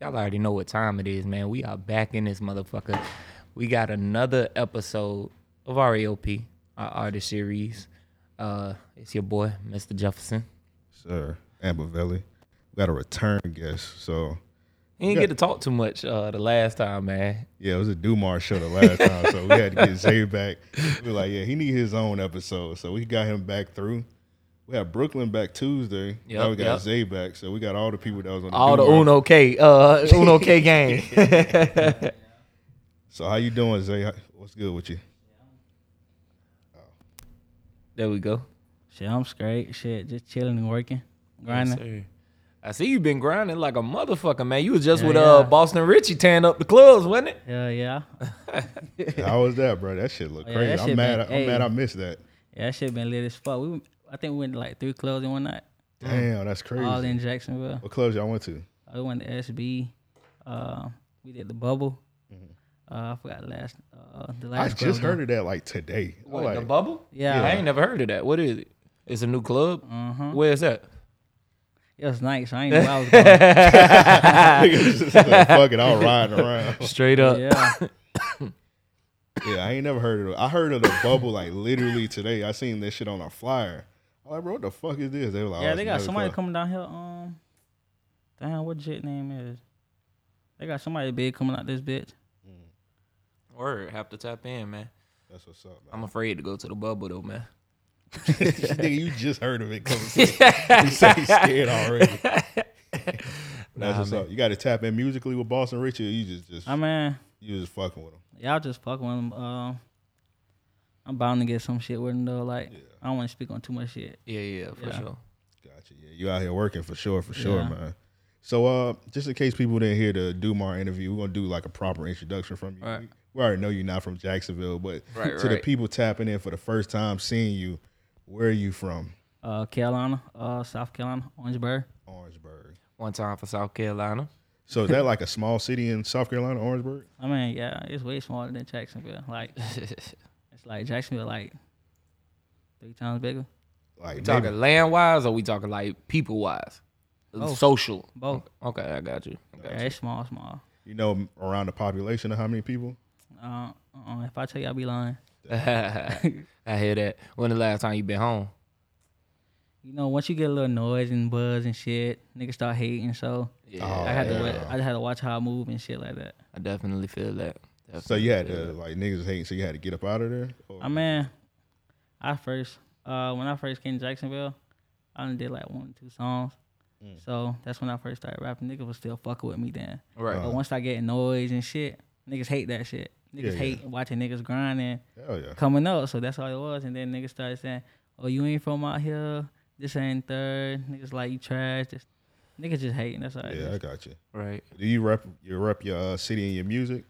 Y'all already know what time it is, man. We are back in this motherfucker. We got another episode of RAOP, our artist series. Uh, it's your boy, Mr. Jefferson. Sir, Amber Valley. We got a return guest. So, He didn't Yeah. get to talk too much uh, the last time, man. yeah, it was a Dumar show the last time. So, we had to get Zay back. We were like, yeah, he need his own episode. So, we got him back through. We had Brooklyn back Tuesday. Yep, now we got yep. Zay back. So, we got all the people that was on the All the Dumar. Uno K, uh, Uno K gang. So, how you doing, Zay? What's good with you? Oh. there we go. Shit, I'm straight. Shit, just chilling and working, grinding. Yes. I see you been grinding like a motherfucker, man. You was just Yeah, with uh. Boston Richey tearing up the clubs, wasn't it? Yeah, yeah. How was that, bro? That shit look Oh, yeah, crazy. that I'm shit mad. been- I'm mad. I missed that. Yeah, that shit been lit as fuck. We, went- I think we went to like three clubs in one night. Damn, that's crazy. All in Jacksonville. what clubs y'all went to? I went to SB. Uh, we did the bubble. Uh, I forgot last. Uh, the Mm-hmm. I just club, heard of that like today. What, like, the bubble? Yeah. I ain't never heard of that. What is it? It's a new club. Uh-huh. Where's that? It was nice. I ain't know where I was going. Niggas just like, fuck it, I'll ride around. Straight up. yeah. Yeah, I ain't never heard of it. I heard of the bubble like literally today. I seen this shit on a flyer. I'm like, bro, what the fuck is this? They were like, Yeah, oh, they got somebody club. coming down here. Um, damn, what jet name is? They got somebody big coming out this bitch. Word. Have to tap in, man. That's what's up, I'm afraid to go to the bubble though, man. Nigga, you just heard of it coming. you say you scared already. That's Nah, what's man. up. You got to tap in musically with Boston Richard. You just just I mean, you just fucking with him. y'all just fucking with him. Um, I'm bound to get some shit with them though. Like, Yeah. I don't want to speak on too much shit. Yeah, yeah, for Yeah. sure. Gotcha. Yeah, you out here working for sure, for sure, Yeah. man. So, uh, just in case people didn't hear the Dumar interview, we're gonna do like a proper introduction from you. Right. We, we already know you're not from Jacksonville, but Right, to the people tapping in for the first time seeing you, where are you from? Uh, Carolina, uh, South Carolina, Orangeburg. Orangeburg. One time for South Carolina. So is that like a small city in South Carolina, Orangeburg? I mean, yeah, it's way smaller than Jacksonville. Like, it's like Jacksonville, like three times bigger. Like We maybe- talking land wise or we talking like people wise? Both. Social. Both. Okay, I got you. I got Yeah, it's small, small. you know around the population of how many people? Uh, uh, if I tell you, I'll be lying. I hear that. When the last time you been home? You know, once you get a little noise and buzz and shit, niggas start hating. So Yeah, Oh, I had to, yeah. wa- I had to watch how I move and shit like that. I definitely feel that. So you had to like niggas hating, so you had to get up out of there. Or- I mean, I first, uh, when I first came to Jacksonville, I only did like one, or two songs. Mm. So that's when I first started rapping. Niggas was still fucking with me then. that. right. Uh, But once I get noise and shit, niggas hate that shit. Niggas Yeah, yeah. hate watching niggas grinding, Hell yeah. coming up. So that's all it was. And then niggas started saying, "Oh, you ain't from out here. This ain't third. Niggas like you trash. Just niggas just hating. That's all. it Yeah, I got you. right. Do you rep you rep your uh, city and your music?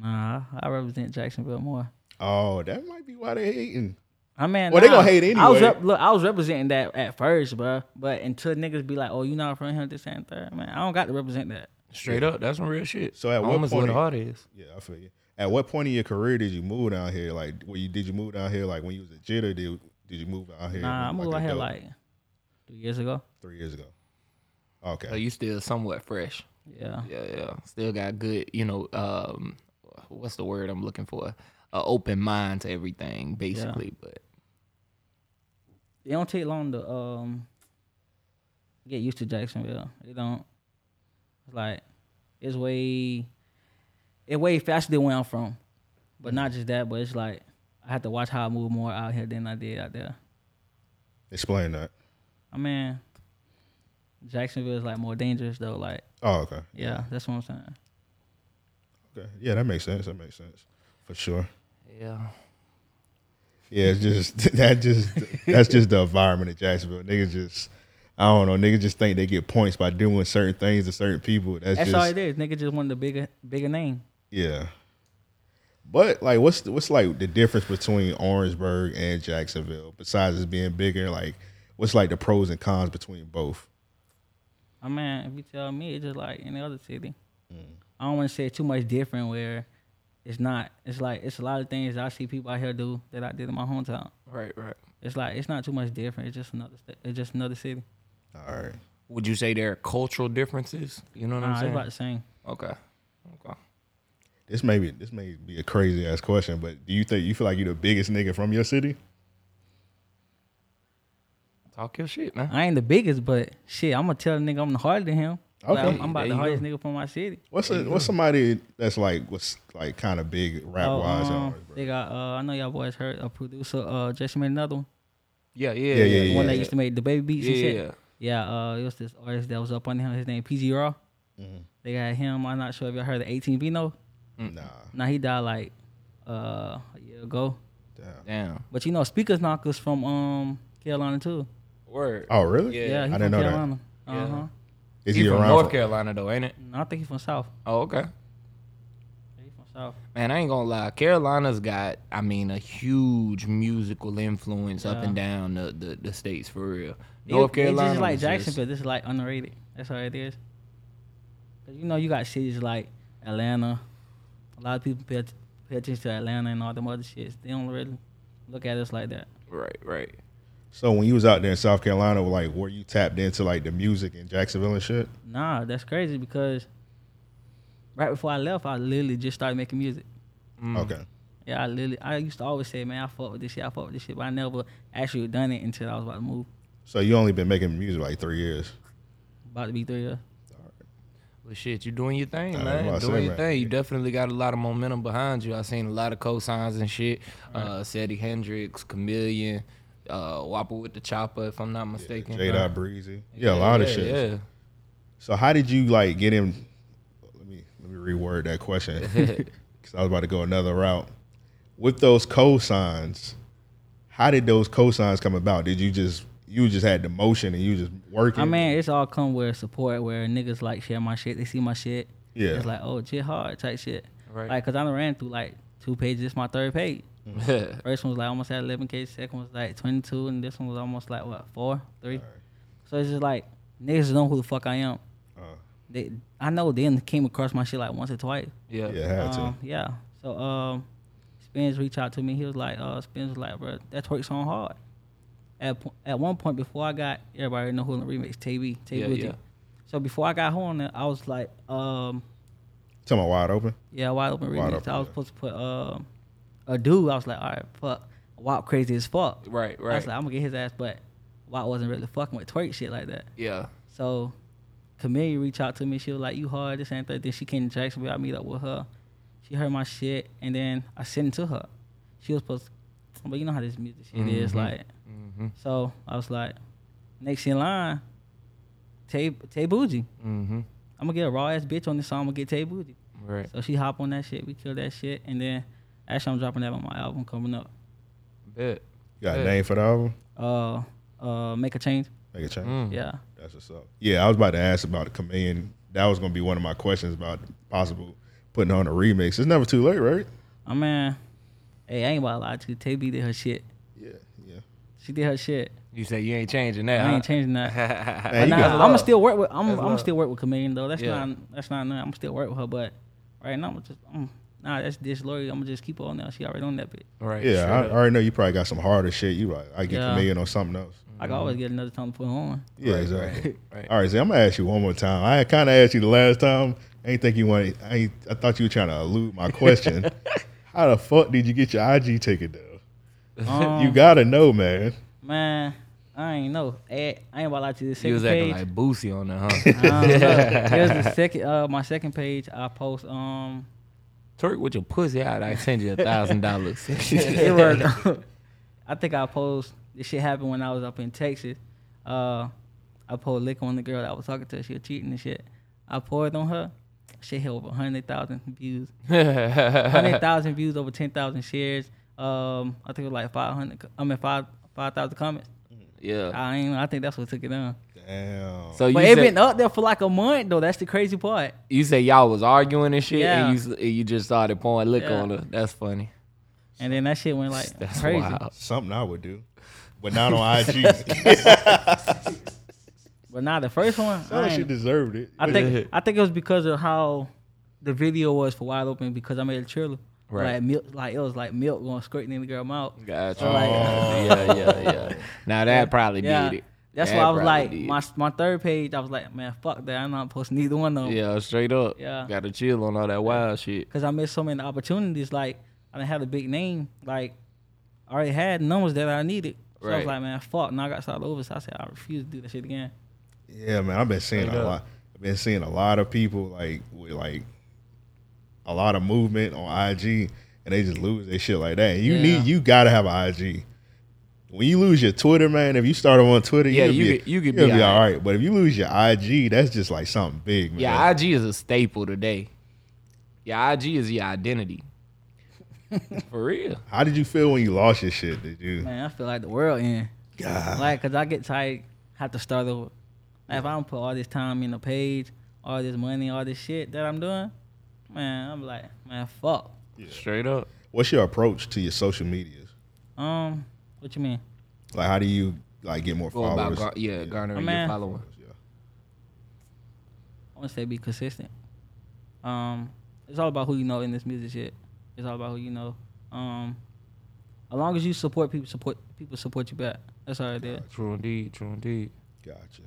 Nah, I represent Jacksonville more. Oh, that might be why they hating. I mean, Well, they nah, gonna hate I was anyway. rep- look, I was representing that at first, bro. But until niggas be like, "Oh, you not from here, this and third, man, I don't got to represent that. Straight up. That's some real shit. So at what Home is where point- the is. Yeah, I feel you. At what point in your career did you move down here? Like, were you did you move down here like when you was a jit or did did you move out here? Nah, I like moved a out here adult? like three years ago. three years ago. Okay. So you still somewhat fresh. Yeah, Yeah, yeah. Still got good, you know, um what's the word I'm looking for? A open mind to everything, basically. But it don't take long to um get used to Jacksonville. It don't. It's like it's way, it way faster than where I'm from. But not just that, but it's like I have to watch how I move more out here than I did out there. Explain that. I mean, Jacksonville is like more dangerous though. Like, Oh, okay. yeah, that's what I'm saying. Okay. Yeah, that makes sense. That makes sense. For sure. yeah. Yeah, it's just that just that's just the environment of Jacksonville. Niggas just I don't know, niggas just think they get points by doing certain things to certain people. That's, That's just all it is. Nigga just want the bigger, bigger name. Yeah. But like what's what's like the difference between Orangeburg and Jacksonville besides it being bigger? Like what's like the pros and cons between both? I mean, if you tell me, it's just like any other city. Mm. I don't want to say too much different where it's not. It's like it's a lot of things I see people out here do that I did in my hometown. Right, right. It's like it's not too much different. It's just another. sta- It's just another city. All right. Would you say there are cultural differences? You know what Nah, I'm saying? it's saying? about the same. Okay. Okay. This may be this may be a crazy ass question, but do you think you feel like you're the biggest nigga from your city? Talk your shit, man. I ain't the biggest, but shit, I'm gonna tell the nigga I'm the harder than him. Like, I'm, I'm about the you hardest go. nigga from my city. What's a, what's somebody that's like what's like kind of big rap Oh, wise? um, they got uh, I know y'all boys heard a producer, uh, JetsonMade another one. Yeah, yeah, Yeah, yeah, The yeah. one that used to make the baby beats Yeah, and shit. yeah. Yeah, uh, it was this artist that was up on him. His name PG Raw. Mhm. They got him. I'm not sure if y'all heard of 18 Vino. Nah, Now he died like uh, a year ago. damn. Damn. But you know, Speakers Knockerz from um Carolina too. Word. Oh really? Yeah. Yeah, I didn't know that. Carolina. Yeah. Uh huh. Is He, he, from around? North for- Carolina though, ain't it? I think he's from South. Oh, okay. He from South. Man, I ain't gonna lie. Carolina's got, I mean, a huge musical influence up Yeah. and down the, the, the states for real. It- North It's Carolina, just like was just- Jacksonville. This is like underrated. That's how it is. Cause you know you got cities like Atlanta. A lot of people pay, att- pay attention to Atlanta and all them other shits. They don't really look at us like that. Right, right. So when you was out there in South Carolina, like were you tapped into like the music in Jacksonville and shit? Nah, that's crazy because right before I left, I literally just started making music. Mm. Okay. Yeah, I literally, I used to always say, man, I fuck with this shit, I fuck with this shit, but I never actually done it until I was about to move. So you only been making music like three years. About to be three years. Well, shit, you doing your thing, man. was about to Doing say, your man. thing. You definitely got a lot of momentum behind you. I seen a lot of cosigns and shit. Uh, Sadie Hendrix, Chameleon, uh, Whopper with the Chopper, if I'm not mistaken. J Dot Breezy. Yeah, a lot of shit. Yeah. So how did you like get him? Let me let me reword that question because I was about to go another route. With those cosigns, how did those cosigns come about? Did you just you just had the motion and you just working? I mean, it's all come with support where niggas like share my shit, they see my shit. Yeah. It's like, oh, shit hard type shit. Right. Like, cause I done ran through like two pages. It's my third page. First one was like almost at 11k. Second was like 22, and this one was almost like what four, three. So it's just like niggas know who the fuck I am. Uh, They, I know they came across my shit like once or twice. yeah. yeah, had to. Um, yeah. So um, Spence reached out to me. He was like, uh, Spence was like, bro, that twerk song hard. At at one point before I got everybody know who in the remix, TB, Tay Yeah, Boogie. yeah. So before I got on it, I was like, um, Talking about wide open. yeah, wide open Wide remix. Open, I was yeah. supposed to put um, a dude. I was like, all right, fuck, WAP crazy as fuck. Right, I right. was like, I'm gonna get his ass, but WAP wasn't really fucking with twerk shit like that. yeah. So Camille reached out to me. She was like, "You hard this and that." Then she came to Jacksonville. I meet up with her. She heard my shit, and then I sent it to her. She was supposed, to, but you know how this music shit is Mhm. like. Mm-hmm. So I was like, next in line, Tay Tay Bougie. Mm-hmm. I'm gonna get a raw ass bitch on this song. I'm gonna get Tay Bougie. Right. So she hop on that shit. We kill that shit, and then actually I'm dropping that on my album coming up. Bet. You got Yeah. a name for the album? Uh, uh, make a change. Make a change. Mm. Yeah. That's what's up. Yeah, I was about to ask about the chameleon. That was gonna be one of my questions about possible putting on a remix. It's never too late, right? I mean, hey, I ain't about to lie to you. Tay B did her shit. Yeah, yeah. She did her shit. You say you ain't changing that, I huh? ain't changing that. Hey, But nah, I'm gonna still work with. I'm, That's I'm love. still work with Chameleon though. That's Yeah. not. That's not. Nothing. I'm still work with her, but right now I'm just. I'm, nah, that's disloyal. I'm gonna just keep on there. She already on that bit. right. Yeah, straight I. I already know you probably got some harder shit. You like I get Yeah. chameleon on something else. I can always get another time to put on. Yeah, Right, exactly. Right. right. All right, so I'm gonna ask you one more time. I kind of asked you the last time. I ain't think you wanted. I ain't, I thought you were trying to elude my question. How the fuck did you get your IG ticket though? Um, you gotta know, man. man, I ain't know. I ain't about to lie to you. The You was acting page. like Boosie on there, huh? I don't. Here's the second. Uh, my second page. I post. Um, Twerk with your pussy out, I send you a thousand dollars. it was. I think I post. This shit happened when I was up in Texas. Uh, I poured liquor on the girl that I was talking to. She was cheating and shit. I poured on her. She hit over hundred thousand views. hundred thousand views, over ten thousand shares. Um, I think it was like five hundred. I mean five five thousand comments. yeah. I ain't. I think that's what took it down. Damn. So you But it say, been up there for like a month though. That's the crazy part. you say y'all was arguing and shit, Yeah. and you s- you just started pouring liquor Yeah. on her. That's funny. And then that shit went like That's crazy. wild. Something I would do, but not on IG. But now the first one, Sound I, she deserved it. I think I think it was because of how the video was for wide open because I made a trailer. Right. Like milk, like it was like milk going squirting in the girl mouth. Gotcha. Oh. yeah, yeah, yeah. Now that probably Yeah. did it. That's That why I was like, did. my my third page, I was like, man, fuck that. I'm not posting neither one of them. Yeah, straight up. Yeah. Gotta chill on all that wild shit. Cause I missed so many opportunities. Like I didn't have a big name. Like I already had numbers that I needed. So I was like, man, fuck. Now I got to start over. So I said, I refuse to do that shit again. Yeah, man, I've been seeing Straight a up. lot. I've been seeing a lot of people like with like a lot of movement on IG, and they just lose their shit like that. And you Yeah. need, you gotta have an IG. When you lose your Twitter, man, if you start on Twitter, Yeah, you'll you be, could- you could you'll be be alright. right. But if you lose your IG, that's just like something big, man. Yeah, IG is a staple today. Yeah, IG is your identity. For real. How did you feel when you lost your shit? Did you? Man, I feel like the world in. God. Like, cause I get tired, have to start over. Like, if I don't put all this time in the page, all this money, all this shit that I'm doing, man, I'm like, man, fuck. Straight up. What's your approach to your social medias? Um, what you mean? Like, how do you like get more Go about followers? gar- yeah, garnering My your man. following. Yeah. I want to say be consistent. Um, it's all about who you know in this music shit. It's all about who you know. Um, as long as you support people, support people support you back. That's all it is. True indeed. True indeed. Gotcha.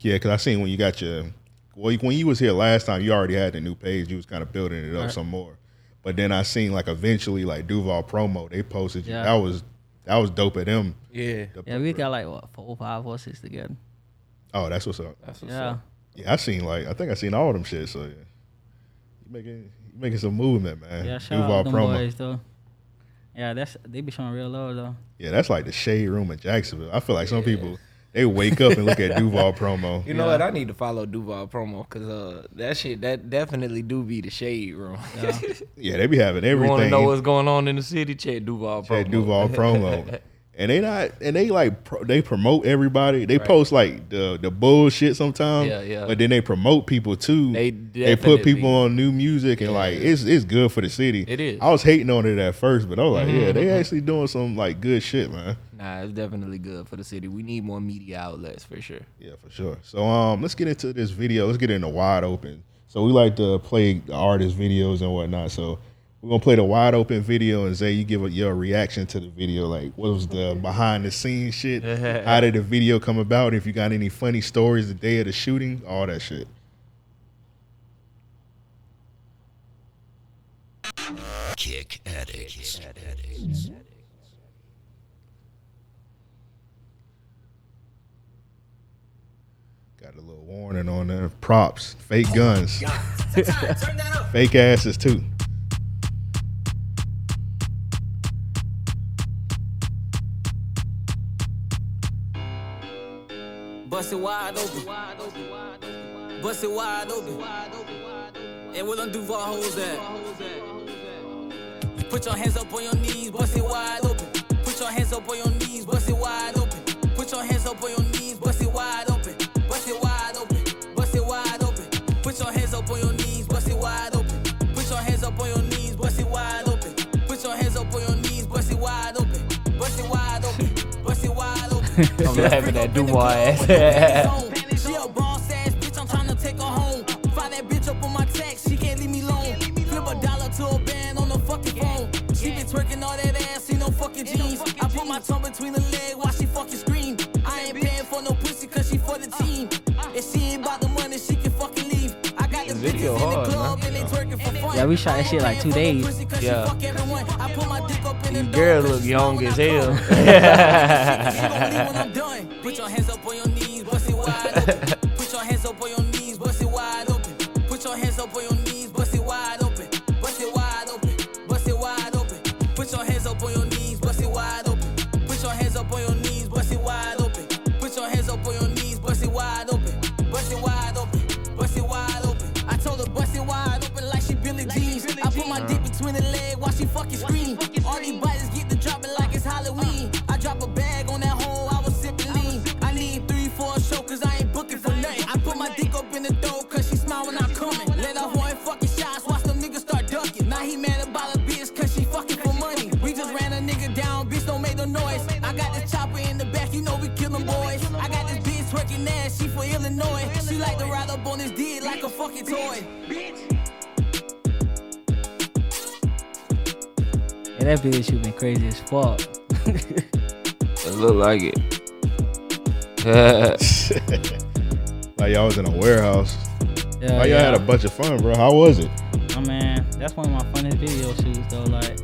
Yeah, because I seen when you got your well, when you was here last time, you already had the new page. You was kind of building it up Right. some more. But then I seen like eventually like Duval promo, they posted you. Yeah. That was that was dope at them. Yeah. The- Yeah, we got like what four, five, four, six together. Oh, that's what's up. That's what's Yeah, up. Yeah, I seen like I think I seen all them shit. So yeah, you making you making some movement, man. yeah. Shout Duval out them promo. boys though. Yeah, that's they be showing real love though. Yeah, that's like the shade room in Jacksonville. I feel like some people they wake up and look at Duval promo. You know what? I need to follow Duval promo because uh, that shit that definitely do be the shade room. Yeah. Yeah, they be having you want to know what's going on in the city? Check Duval promo. Check Duval promo. And they not and they like pro, they promote everybody. They Right. post like the the bullshit sometimes. Yeah, yeah. But then they promote people too. They they put people on new music and like it's it's good for the city. It is. I was hating on it at first, but I was like, yeah, they actually doing some like good shit, man. Nah, it's definitely good for the city. We need more media outlets for sure. Yeah, for sure. So um, let's get into this video. Let's get into wide open. So we like to play the artist videos and whatnot. So we're gonna play the wide open video and Zay, you give a, your reaction to the video. Like, what was the behind the scenes shit? How did the video come about? If you got any funny stories the day of the shooting, all that shit. Kick addicts. Got a little warning on there. Props, fake guns, fake asses too. Bust it wide open. Bust it wide open. And where them Duval hoes at? Put your hands up on your knees, bust it wide open. Put your hands up on your knees, bust it wide open. Put your hands up on your knees, bust it wide Put your hands up on your knees, bust it wide open. Put your hands up on your knees, bust it wide open. Put your hands up on your knees, bust it wide open. Bust it wide open. Bust it wide open. I'm laughing at Duval twerking for fun. Yeah, we shot that shit like two days. Yeah. These These girls look young as hell. crazy as fuck. It look like it. like y'all was in a warehouse. Yeah, Why y'all had a bunch of fun, bro? How was it? Oh man, that's one of my funniest video shoots though. Like,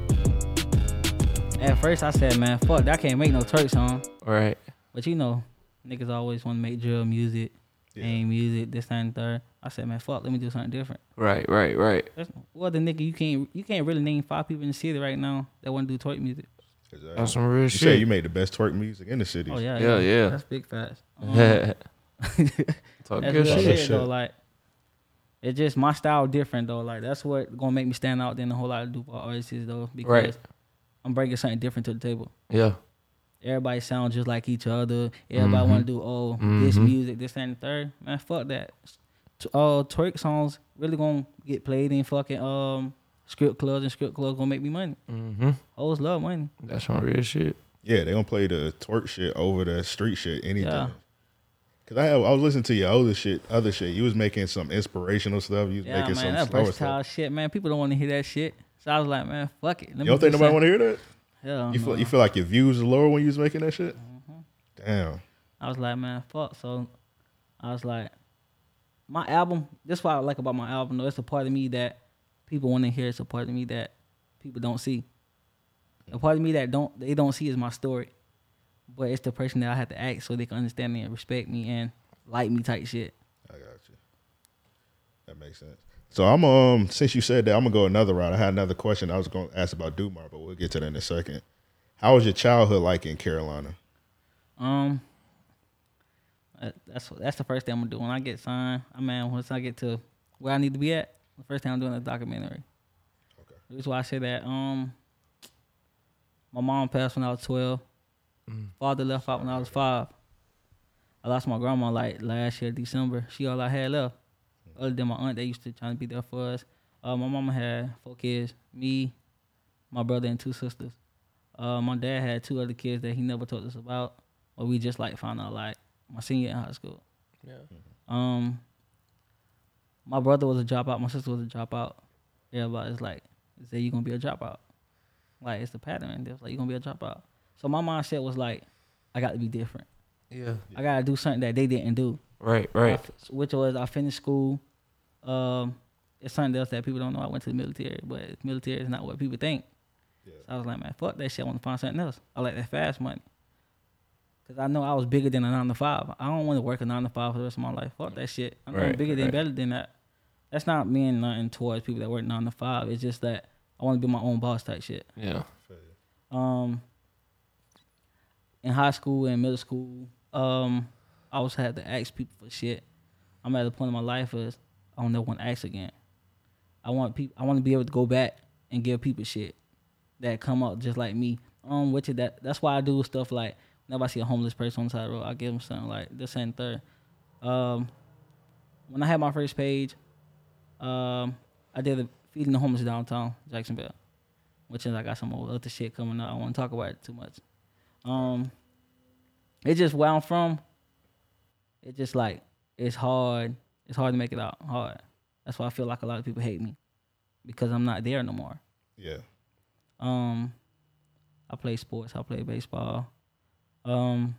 at first I said, man, fuck, that can't make no twerk song. right. But you know, niggas always want to make drill music, Yeah. ain't music, this that, and third. I said, man, fuck, let me do something different. Right. Right. Right. There's no other nigga you can't you can't really name five people in the city right now that want to do twerk music. Exactly. That's some real You shit. say you made the best twerk music in the city. Oh yeah, Yeah, yeah. That's big facts. Um, Talk That's good shit. shit, Shit. though. Like, it's just my style different though. Like that's what gonna make me stand out than a whole lot of Duval artists though. Because Right. I'm bringing something different to the table. Yeah. Everybody sounds just like each other. Everybody want to do oh this Mhm. music, this and the third. Man, fuck that. T- Uh, twerk songs really gonna get played in fucking um script clubs and script clubs gonna make me money. Mm-hmm. Hoes love money. That's some real shit. Yeah, they gonna play the twerk shit over the street shit anything. Yeah. Cause I have, I was listening to your other shit, other shit. You was making some inspirational stuff. You was Yeah, making man, some that slower versatile stuff. shit, man. People don't want to hear that shit. So I was like, man, fuck it. Let You me don't think nobody want to hear that? Hell You feel no. you feel like your views are lower when you was making that shit. Mm-hmm. Damn. I was like, man, fuck. So I was like, my album. That's what I like about my album. though. It's a part of me that people want to hear. It's a part of me that people don't see. A part of me that don't they don't see is my story, but it's the person that I have to act so they can understand me and respect me and like me type shit. I got you. That makes sense. So I'm um since you said that I'm gonna go another route. I had another question I was gonna ask about Dumar, but we'll get to that in a second. How was your childhood like in Carolina? Um, that's that's the first thing I'm gonna do when I get signed. I mean, once I get to where I need to be at, the first thing I'm doing is a documentary. Okay. That's why I say that. Um, my mom passed when I was 12. Father left out when I was five. I lost my grandma like last year December. She all I had left, other than my aunt that used to try to be there for us. Uh, my mama had four kids, me, my brother, and two sisters. Uh, my dad had two other kids that he never told us about, or we just like found out like my senior in high school. Yeah. Um, my brother was a dropout. My sister was a dropout. Everybody's like, "Say you gonna be a dropout?" Like it's the pattern. They're like, "You gonna be a dropout?" So my mindset was like, "I got to be different. Yeah. I gotta do something that they didn't do." Right. Right. f- which was I finished school. Um, it's something else that people don't know. I went to the military, but military is not what people think. Yeah. So I was like, man, fuck that shit. I want to find something else. I like that fast money. Cause I know I was bigger than a nine to five. I don't want to work a nine to five for the rest of my life. Fuck that shit. Know I'm Right, bigger than right. better than that. That's not mean nothing towards people that work nine to five. It's just that I want to be my own boss type shit. Yeah. Um, in high school and middle school, um, I always had to ask people for shit. I'm at the point in my life is I don't never want to ask again. I want people. I want to be able to go back and give people shit that come up just like me. Um, which is that. That's why I do stuff like I see a homeless person on the side of the road, I give them something like this and third. Um, when I had my first page, um, I did the feeding the homeless downtown Jacksonville which is I got some other shit coming up. I want to talk about it too much. Um, it's just where I'm from. It's just like it's hard. It's hard to make it out hard. That's why I feel like a lot of people hate me because I'm not there no more. Yeah. Um, I play sports. I play baseball. Um,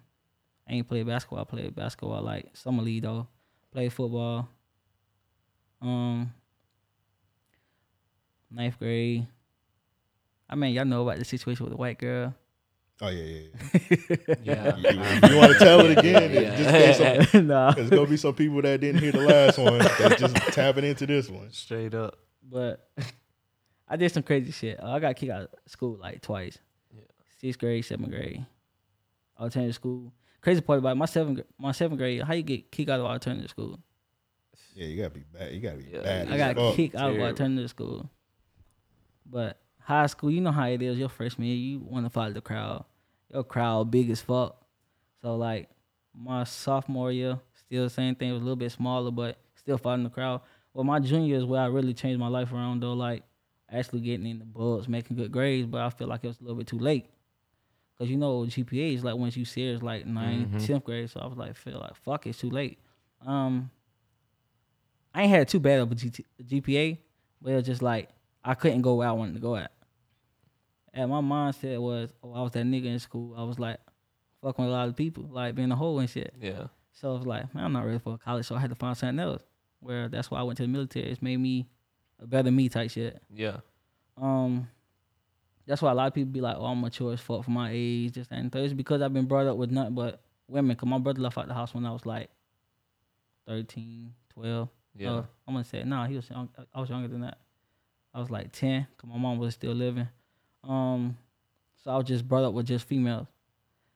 I ain't play basketball. I play basketball like summer league though. Play football. Um, ninth grade. I mean, y'all know about the situation with the white girl. Oh yeah, yeah. yeah. Yeah. You, you want to tell it again? Yeah. Just in case some- nah. There's gonna be some people that didn't hear the last one that just tapping into this one. Straight up. But I did some crazy shit. Uh, I got kicked out of school like twice. Yeah. Sixth grade, seventh grade. Alternative school. Crazy part about it, my seventh my seventh grade, how you get kicked out of alternative school? Yeah, you gotta be bad. You gotta be Yeah, bad. I got fuck. kicked out of Terrible. alternative school. But high school, you know how it is. Your freshman year, you want to follow the crowd. Your crowd big as fuck. So like my sophomore year, still the same thing. It was a little bit smaller, but still following the crowd. Well, my junior is where I really changed my life around though. Like actually getting in the books, making good grades. But I feel like it was a little bit too late. Cause you know GPA is like once you serious like 9th, Mhm. 10th grade. So I was like, feel like fuck, it's too late. Um, I ain't had too bad of a GT, GPA, but it was just like I couldn't go where I wanted to go at. And my mindset was, oh, I was that nigga in school. I was like, fucking with a lot of people, like being a hoe and shit. Yeah. So it's like, man, I'm not ready for college, so I had to find something else. Where that's why I went to the military. It's made me a better me type shit. Yeah. Um, that's why a lot of people be like, "Oh, I'm mature as fuck for my age." Just and third. It's because I've been brought up with nothing but women. Cause my brother left out the house when I was like 13, 12. Yeah. Uh, I'm gonna say no. he was young, I was younger than that. I was like 10. Cause my mom was still living. Um, so I was just brought up with just females,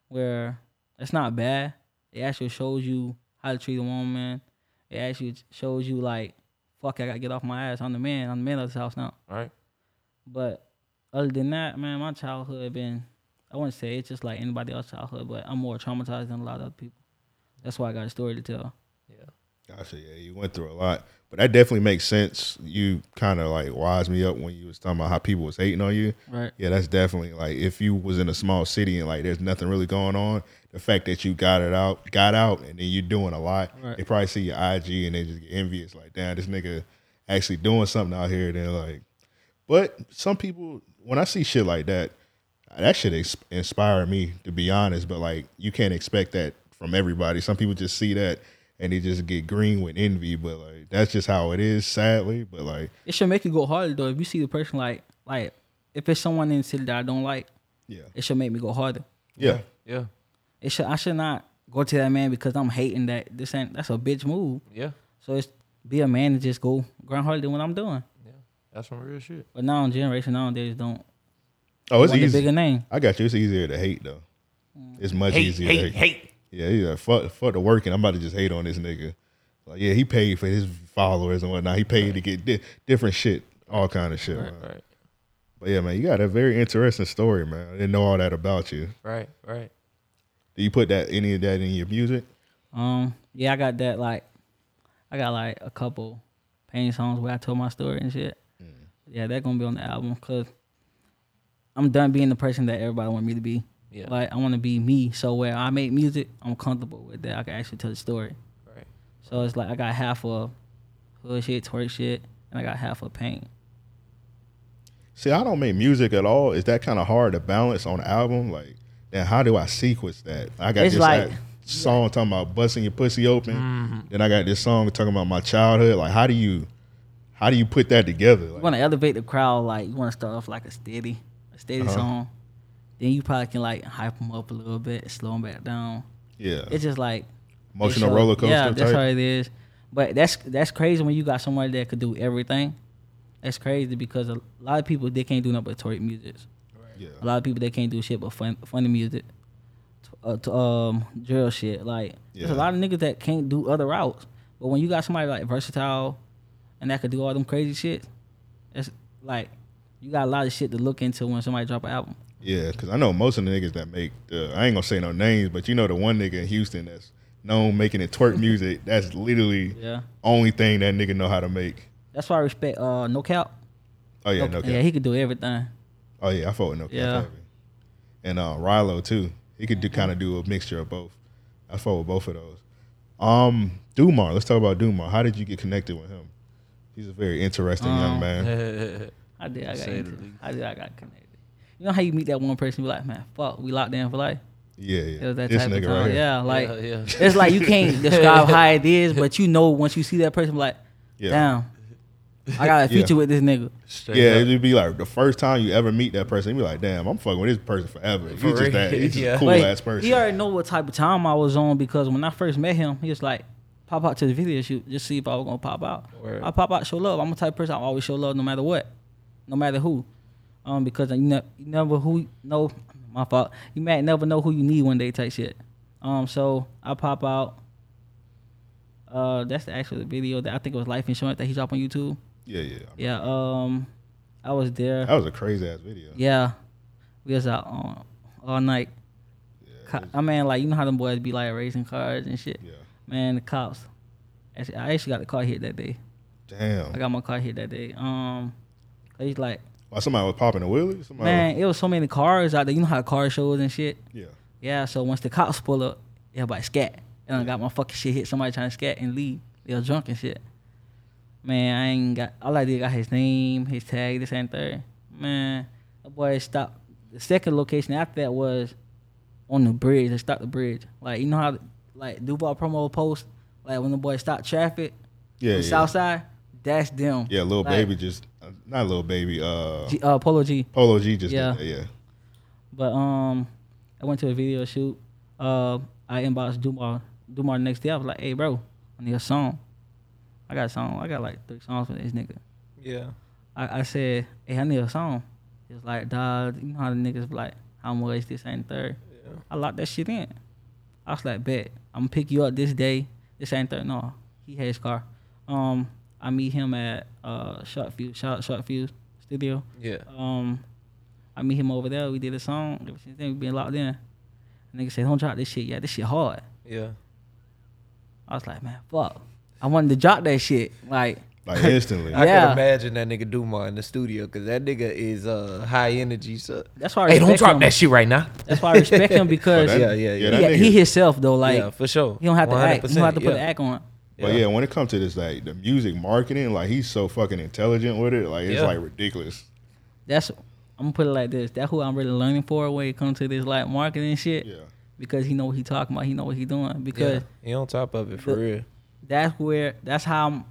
where it's not bad. It actually shows you how to treat a woman. It actually shows you like, fuck, I gotta get off my ass. I'm the man. I'm the man of this house now. Right. But other than that, man, my childhood been I wouldn't say it's just like anybody else's childhood, but I'm more traumatized than a lot of other people. That's why I got a story to tell. Yeah. Gotcha. Yeah, you went through a lot, but that definitely makes sense. You kind of like wise me up when you was talking about how people was hating on you. Right. Yeah, that's definitely like if you was in a small city and like there's nothing really going on, the fact that you got it out, got out, and then you're doing a lot, Right. they probably see your IG and they just get envious. Like, damn, this nigga actually doing something out here. Then like, but some people, when I see shit like that, that should ins- inspire me to be honest. But like, you can't expect that from everybody. Some people just see that and they just get green with envy. But like, that's just how it is, sadly. But like, It should make you go harder though. If you see the person like like if it's someone in the city that I don't like, yeah, it should make me go harder. yeah, Yeah. It should I should not go to that man because I'm hating that this ain't that's a bitch move. Yeah. So it's be a man and just go grind harder than what I'm doing. Yeah. That's some real shit. But now generation nowadays don't Oh, it's want easy. bigger name. I got you. It's easier to hate though. It's much Hate, easier. hate, to hate. Yeah, he's like, fuck, fuck the working. I'm about to just hate on this nigga. Like, yeah, he paid for his followers and whatnot. He paid to get di- different shit, all kind of shit. Right. Right. But yeah, man, you got a very interesting story, man. I didn't know all that about you. Right. Right. Do you put that any of that in your music? Um, yeah, I got that. Like, I got like a couple pain songs where I told my story and shit. Yeah, that gonna be on the album because I'm done being the person that everybody want me to be. Yeah. Like, I want to be me. So where I make music, I'm comfortable with that. I can actually tell the story. Right. So it's like I got half of hood shit, twerk shit, and I got half of pain. See, I don't make music at all. Is that kind of hard to balance on an album? Like, then how do I sequence that? I got It's this like- song talking about busting your pussy open. Mm-hmm. Then I got this song talking about my childhood. Like, how do you, how do you put that together? You want to elevate the crowd. Like, you want to start off like a steady, a steady Uh-huh. song. Then you probably can like hype them up a little bit, slow them back down. yeah, It's just like emotional show- roller coaster. Yeah, that's type? how it is. But that's that's crazy when you got somebody that could do everything. That's crazy because a lot of people they can't do nothing but Tory music. Yeah, A lot of people they can't do shit but fun, funny music, uh, t- um, drill shit. Like there's a lot of niggas that can't do other routes. But when you got somebody like versatile, and that could do all them crazy shit, it's like you got a lot of shit to look into when somebody drop an album. yeah. Because I know most of the niggas that make. The, I ain't gonna say no names, but you know the one nigga in Houston that's known making it twerk music. That's literally Yeah, only thing that nigga know how to make. that's why I respect uh, No Cap. Oh yeah, no cap. yeah, he could do everything. Oh yeah, I fought with no cap. Yeah. heavy. And uh, Rylo too. He could do kind of do a mixture of both. I fought with both of those. Um, Dumar. Let's talk about Dumar. How did you get connected with him? He's a very interesting young Um, man. I did. I got Say into, the least. I did. I got connected. You know how you meet that one person, you be like, man, fuck, we locked down for life. Yeah, It yeah. was that This type of nigga time. right here. Yeah, like yeah, yeah. it's like you can't describe how it is, but you know once you see that person, like, Yeah. damn, I got a Yeah. future with this nigga. Straight Yeah, up. it'd be like the first time you ever meet that person, you'd be like, "Damn, I'm fucking with this person forever." He's just that, he's just Yeah. a cool But ass person. He already know what type of time I was on because when I first met him, he was like, pop out to the video shoot, just see if I was gonna pop out. Word. I pop out, show love. I'm the type of person I always show love no matter what, no matter who. Um, because you, ne- you never who know my fault. You might never know who you need one day type shit. Um, so I pop out. Uh, that's the actual video that I think it was life insurance that he dropped on YouTube. yeah, yeah. Yeah. Um, I was there. That was a crazy ass video. Yeah, we was out on all night. Co- I mean, like you know how them boys be like racing cars and shit. Yeah. Man, the cops. Actually, I actually got the car hit that day. Damn. I got my car hit that day. Um, he's like, Why somebody was popping a wheelie? Somebody man, it was so many cars out there. You know how car shows and shit. yeah. Yeah. So once the cops pull up, everybody scat, and I got my fucking shit hit. Somebody trying to scat and leave. They was drunk and shit. Man, I ain't got. All I did got his name, his tag, this and third. Man, the boy stopped. The second location after that was on the bridge. They stopped the bridge. Like you know how like Duval promo post like when the boy stop traffic. Yeah, on yeah. South side. That's them. Yeah, little Like, baby just uh, not little baby. Uh, G, uh, Polo G. Polo G just Yeah. did that. Yeah. But um, I went to a video shoot. Uh, I inboxed Dumar. Dumar the next day. I was like, "Hey, bro, I need a song. I got a song. I got like three songs for this nigga." Yeah. I, I said, "Hey, I need a song." He was like, "Dog, you know how the niggas be like, how much this ain't third? I locked that shit in. I was like, "Bet, I'm gonna pick you up this day. This ain't third. No, he had his car. Um, I meet him at uh Short Fuse, Short Short Fuse Studio. Yeah. Um, I meet him over there. We did a song. Ever since then, we been locked in. Nigga said, "Don't drop this shit. Yeah, this shit hard." Yeah. I was like, "Man, fuck." I wanted to drop that shit. Like, Like instantly. I Yeah. can imagine that nigga Dumar in the studio because that nigga is uh high energy. So that's why I hey, don't respect drop him. that shit right now. That's why I respect him because But Yeah, that- yeah, yeah. that he, he himself though. Like, yeah, for sure. he don't have to act. He don't have to put yeah. the act on. But yeah, when it comes to this like the music marketing, like he's so fucking intelligent with it. Like it's Yeah. like ridiculous. That's I'm gonna put it like this. That's who I'm really learning for when it comes to this like marketing shit. Yeah. Because he know what he talking about. He know what he doing. Because Yeah, he on top of it for The- real. that's where that's how I'm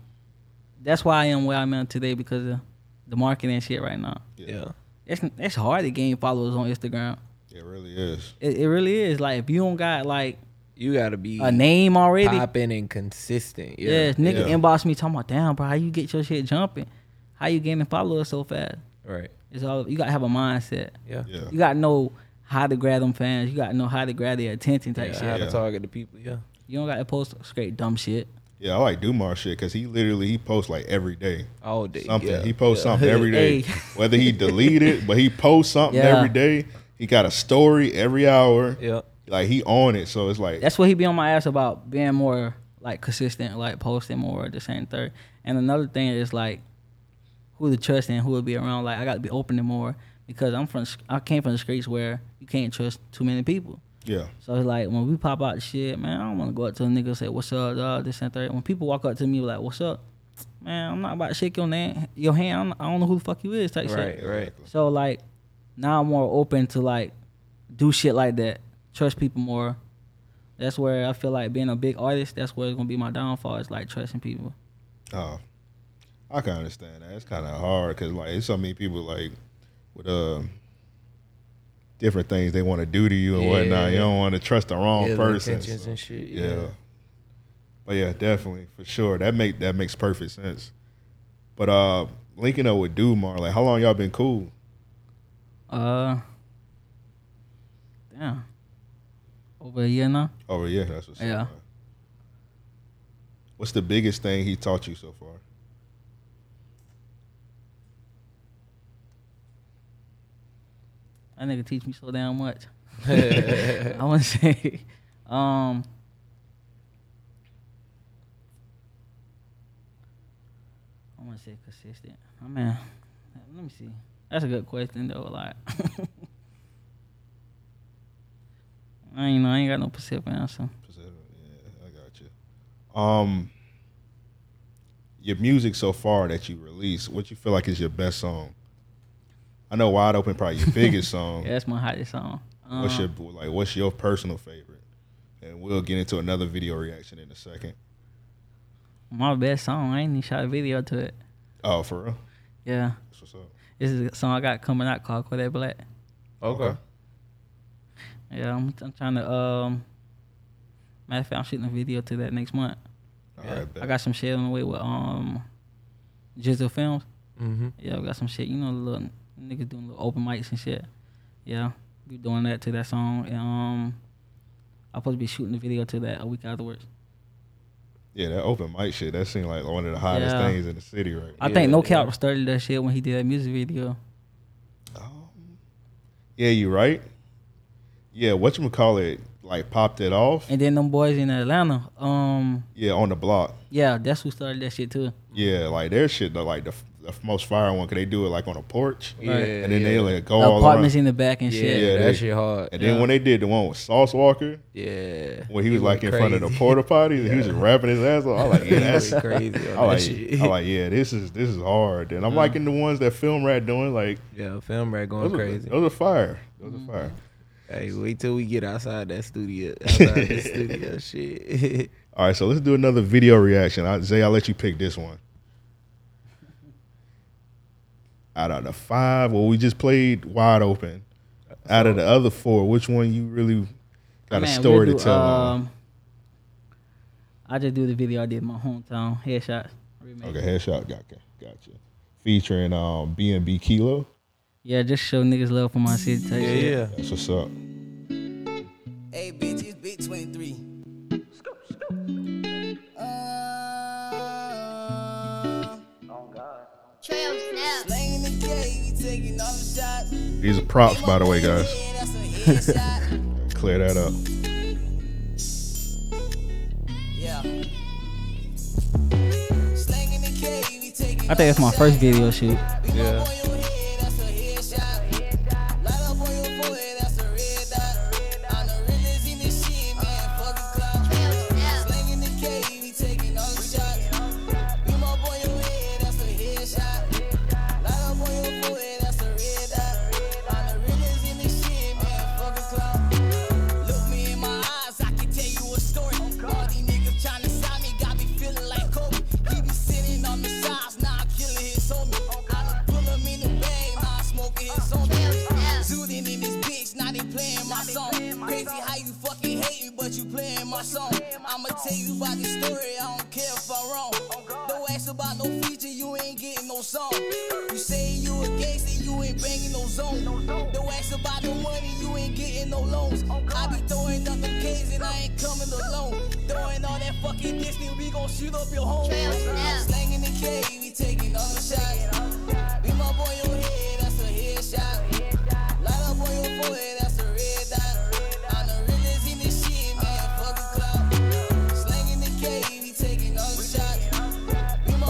that's why I am where I'm at today because of the marketing shit right now. Yeah. It's it's hard to gain followers on Instagram. It really is. It, it really is. Like if you don't got like You gotta be a name already, popping and consistent. yeah, Yeah. nigga Yeah. inbox me talking about damn bro, how you get your shit jumping? How you gaining followers so fast? Right. It's all you gotta have a mindset. Yeah. Yeah. You gotta know how to grab them fans. You gotta know how to grab their attention type Yeah, shit. how Yeah. to target the people. Yeah. You don't gotta post straight dumb shit. Yeah, I like Dumar shit because he literally he posts like every day. All day. Something. Yeah. He posts Yeah. something every day. Hey. Whether he delete it, but he posts something Yeah. every day. He got a story every hour. Yeah. Like he on it. So it's like That's what he be on my ass about being more like consistent, like posting more the same third. And another thing is like who to trust and who will be around. Like I got to be opening more because I'm from I came from the streets where you can't trust too many people. Yeah. So it's like when we pop out shit, man, I don't want to go up to a nigga and say what's up, dog, this and that. When people walk up to me like what's up, man, I'm not about to shake your name, your hand. I'm, I don't know who the fuck you is, type Right. shit. Right. So like now I'm more open to like do shit like that, trust people more. That's where I feel like being a big artist. That's where it's gonna be my downfall. Is like trusting people. Oh, I can understand that. It's kind of hard because like it's so many people like with uh different things they want to do to you and Yeah. whatnot. You don't want to trust the wrong Ill person. so- and shit. yeah. Yeah. But yeah, definitely for sure. That make that makes perfect sense. But uh linking up with Dumar, like how long y'all been cool? Uh, damn, over a year now. Oh yeah, that's what's Yeah. What's the biggest thing he taught you so far? That nigga teach me so damn much. I want to say, um, I want to say consistent. I mean, let me see. That's a good question though. Like, I ain't know. I ain't got no specific answer. Yeah, I got you. Um, your music so far that you released, what you feel like is your best song? I know "Wide Open" probably your biggest song. Yeah, that's my hottest song. Um, What's your like? What's your personal favorite? And we'll get into another video reaction in a second. my best song? I ain't even shot a video to it. Oh, for real? Yeah, That's what's up. this is a song I got coming out called Kodak Black. Okay. Yeah, I'm, I'm trying to. Um, matter of fact, I'm shooting a video to that next month. All Yeah. right. I got some shit on the way with um, Jizzle Films. Mm-hmm. Yeah, I got some shit. You know, little niggas doing little open mics and shit. Yeah, we doing that to that song. And um, I'm supposed to be shooting the video to that a week afterwards. yeah, that open mic shit. That seemed like one of the hottest Yeah. things in the city right now. I think Yeah, No Cap started that shit when he did that music video. Yeah, you right. Yeah, what you call it? Like popped it off. And then them boys in Atlanta, um, Yeah, on the block. yeah, that's who started that shit too. Yeah, like their shit, like the most fire one, cause they do it like on a porch, Yeah. and then they yeah. like go all Apartments around. in the back and Yeah, shit. Yeah, that they- shit hard. And then Yeah. when they did the one with Sauce Walka, yeah, when he was went like in front of the crazy. porta potty, he was just rapping his ass off. I like, yeah, He that's crazy. I that like, shit. I like, yeah, this is this is hard. And I'm liking the ones that film rat doing like yeah, film rap going those are, crazy. those are fire. Those are mm-hmm. fire. Hey, wait till we get outside that studio. Outside the studio shit. All right, so let's do another video reaction. I, Zay, I'll let you pick this one. Out of the five, well, we just played wide open. Out of the other four, which one you really got a story we'll to tell? Um, I just do the video I did in my hometown headshots. remake. Okay, headshot, gotcha, gotcha. Featuring um B and B Kilo. Yeah, just show niggas love for my city. Type yeah, yeah. That's what's up. Hey, bitch, it's Big 23. Uh, Trail snap. Slaying the K, we taking all the shots. These are props, by the way, guys. Yeah, that's a headshot. Clear that up. yeah. Slanging the K, we taking I think it's my first video shoot. Yeah.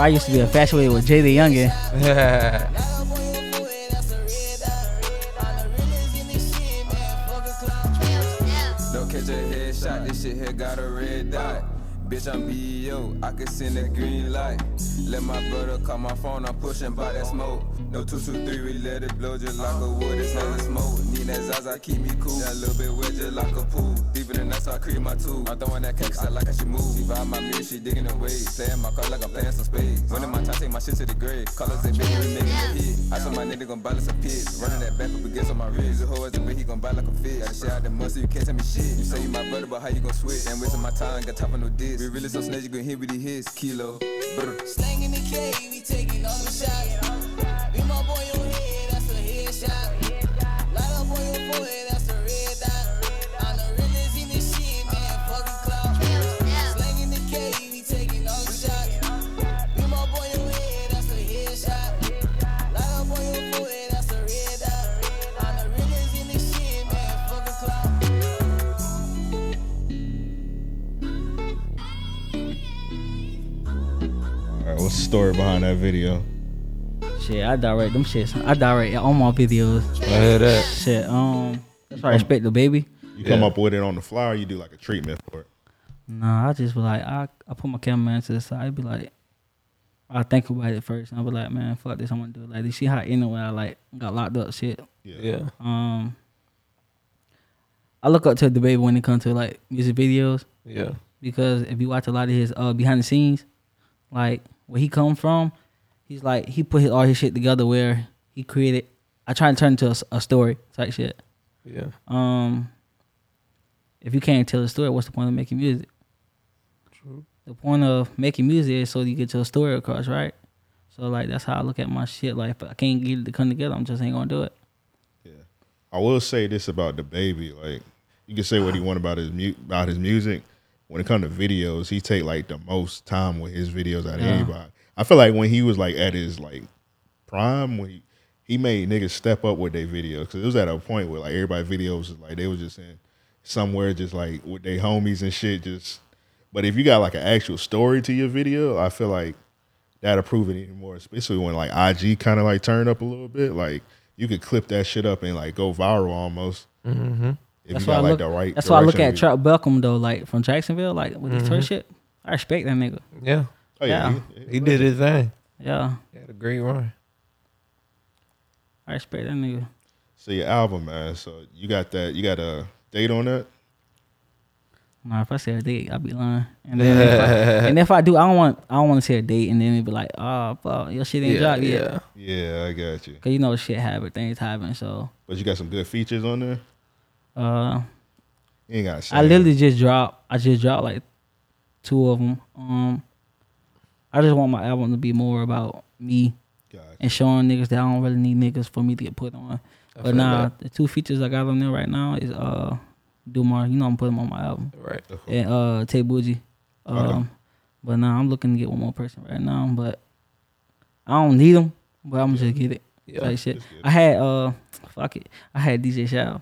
I used to be infatuated with JayDaYoungan. Got a red dot. Bitch, I'm BEO, I can send a green light. Let my brother call my phone, I'm pushing by that smoke. No 223, we let it blow just like a wood, it's smoke. Need that Zaza, keep me cool. That little bit wet just like a pool. Deeper than that, so I create my tool. I'm throwing that cake, 'cause I like how she move. She vibe my mirror, she digging the waves. Playing my car like I'm playing some spades. In my time, take my shit to the grave. Colors they baby, we making a hit. I told my nigga gon' us a pit. Running that back up against on my wrist. The hoe as the way he gon' buy like a fish. Got a out the so you can't tell me shit. You say you my brother, but how you gon' switch? Ain't wasting my time, got top for no diss. We really so snitch, you gon' hit with the hits. Kilo. Brr. Slanging the K, we taking all the shots. Story behind that video? Shit, I direct them shits. I direct all my videos. I hear that. Shit, um, that's why I respect DaBaby. You come Yeah. up with it on the fly, or you do like a treatment for it. Nah, I just be like, I, I put my cameraman to the side. Be like, I think about it first. And I be like, man, fuck this. I'm gonna do it. Like, you see how anyway I like got locked up shit. Yeah. Yeah. Um, I look up to DaBaby when it comes to like music videos Yeah. because if you watch a lot of his uh behind the scenes, like where he come from, he's like he put his, all his shit together where he created. I try to turn it into a story type shit. Yeah. Um, if you can't tell a story, what's the point of making music? True. The point of making music is so you get your story across, right? So like that's how I look at my shit. Like if I can't get it to come together, I'm just ain't gonna do it. Yeah, I will say this about DaBaby, like you can say what he want about his mu- about his music. When it comes to videos, he take like the most time with his videos out of Yeah. anybody. I feel like when he was like at his like prime, when he, he made niggas step up with their videos because it was at a point where like everybody videos was like they was just in somewhere just like with their homies and shit. Just but if you got like an actual story to your video, I feel like that'll prove it even more. Especially when like IG kind of like turn up a little bit, like you could clip that shit up and like go viral almost. Mm-hmm. If That's you why got I like look. the right. that's why I look at of Trap Belcom though, like from Jacksonville, like with his church mm-hmm. shit. I respect that nigga. Yeah. Oh yeah, yeah. he- He did his thing. Yeah, He had a great run. I respect that nigga. So your album, man. So you got that? You got a date on that? Nah, if I say a date, I'll be lying. And then if I, and if I do, I don't want I don't want to say a date and then it'd be like, oh, fuck, your shit ain't Yeah, dropped yet. yeah. Yeah, I got you. Cause you know shit happen, things happen. So But you got some good features on there. Uh, You ain't got. to I literally just dropped. I just dropped like two of them. Um, I just want my album to be more about me Gotcha. and showing niggas that I don't really need niggas for me to get put on. I But feel nah, that. the two features I got on there right now is uh, Dumar. You know I'm putting them on my album Right. Okay. and uh, Tay Bougie. Um, Okay. but nah, I'm looking to get one more person right now. But I don't need them. But I'm just get it. Yeah. Like shit. Just get it. I had uh, fuck it. I had DJ Shaw.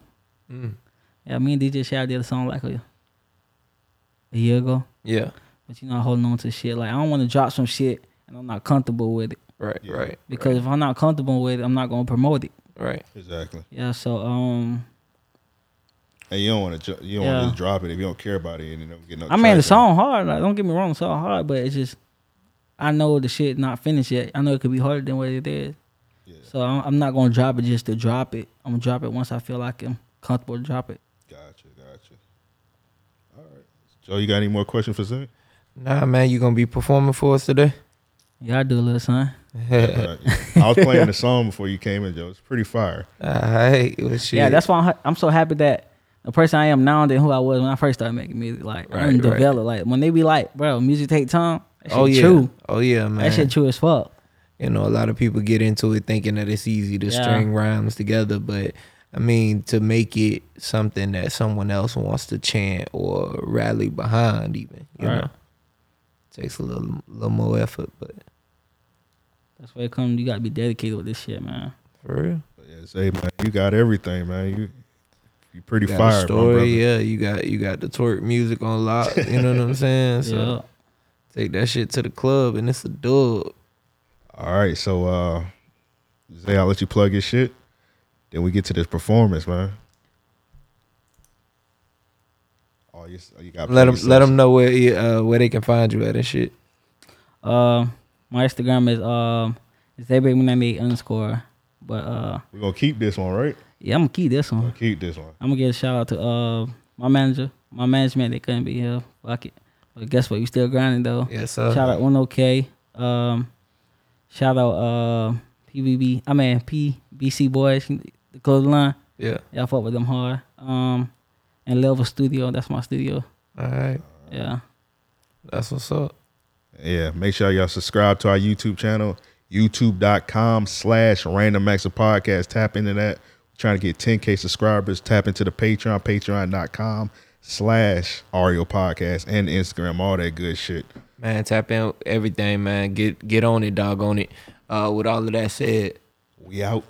Mm. Yeah, me and DJ Shaw did a song like a, a year ago. Yeah. But you know, holding on to shit. Like I don't want to drop some shit and I'm not comfortable with it. Right. Yeah. Right. Because if I'm not comfortable with it, I'm not gonna promote it. Right. Exactly. Yeah. So um, And you don't want to. You don't Yeah. want to just drop it if you don't care about it and you don't get no. I mean the traction. song hard. Like don't get me wrong, the song hard, but it's just I know the shit not finished yet. I know it could be harder than what it is. Yeah. So I'm I'm not gonna drop it just to drop it. I'm gonna drop it once I feel like I'm comfortable to drop it. Gotcha. Gotcha. All right. Joe, you got any more questions for Zay? Nah, man, you gonna be performing for us today? Yeah, I do a little son. Uh, I was playing the song before you came in, Joe. It's pretty fire. Alright, well, shit. Yeah, that's why I'm, I'm so happy that the person I am now than who I was when I first started making music. Like Right, I'm right. developed. Like when they be like, bro, music take time. That shit Oh yeah. true. Oh yeah, man. That shit true as fuck. You know, a lot of people get into it thinking that it's easy to Yeah. string rhymes together, but I mean, to make it something that someone else wants to chant or rally behind, even you Right. know, takes a little, little more effort. But That's where it comes. You gotta be dedicated with this shit, man. for real, yeah, Zay, man, you got everything, man. You you pretty got fire, a my story. brother. Yeah, you got you got the twerk music on lock. You know what I'm saying? So yeah. take that shit to the club, and it's a dub. All right, so uh Zay, I'll let you plug your shit. Then we get to this performance, man. Oh, you, you got Let them let them know where you, uh, where they can find you at and shit. Uh, my Instagram is um Zabe underscore. But uh, We're gonna keep this one, right? yeah, I'm gonna keep this one. keep this one. I'm gonna give a shout out to uh my manager, my management. They couldn't be here. Fuck it. But guess what? We still grinding though. Yes, sir. Shout out One OK. Um, shout out uh PBB. I mean PBC boys, the clothing line. Yeah. Y'all fuck with them hard. Um, and Level Studio. That's my studio. All right. Yeah. That's what's up. Yeah, make sure y'all subscribe to our YouTube channel, youtube.com slash random acts of podcast. Tap into that. trying to get 10K subscribers. Tap into the Patreon, patreon.com slash RAOP Podcast and Instagram, all that good shit. Man, tap in everything, man. Get get on it, dog on it. Uh, with all of that said, We out.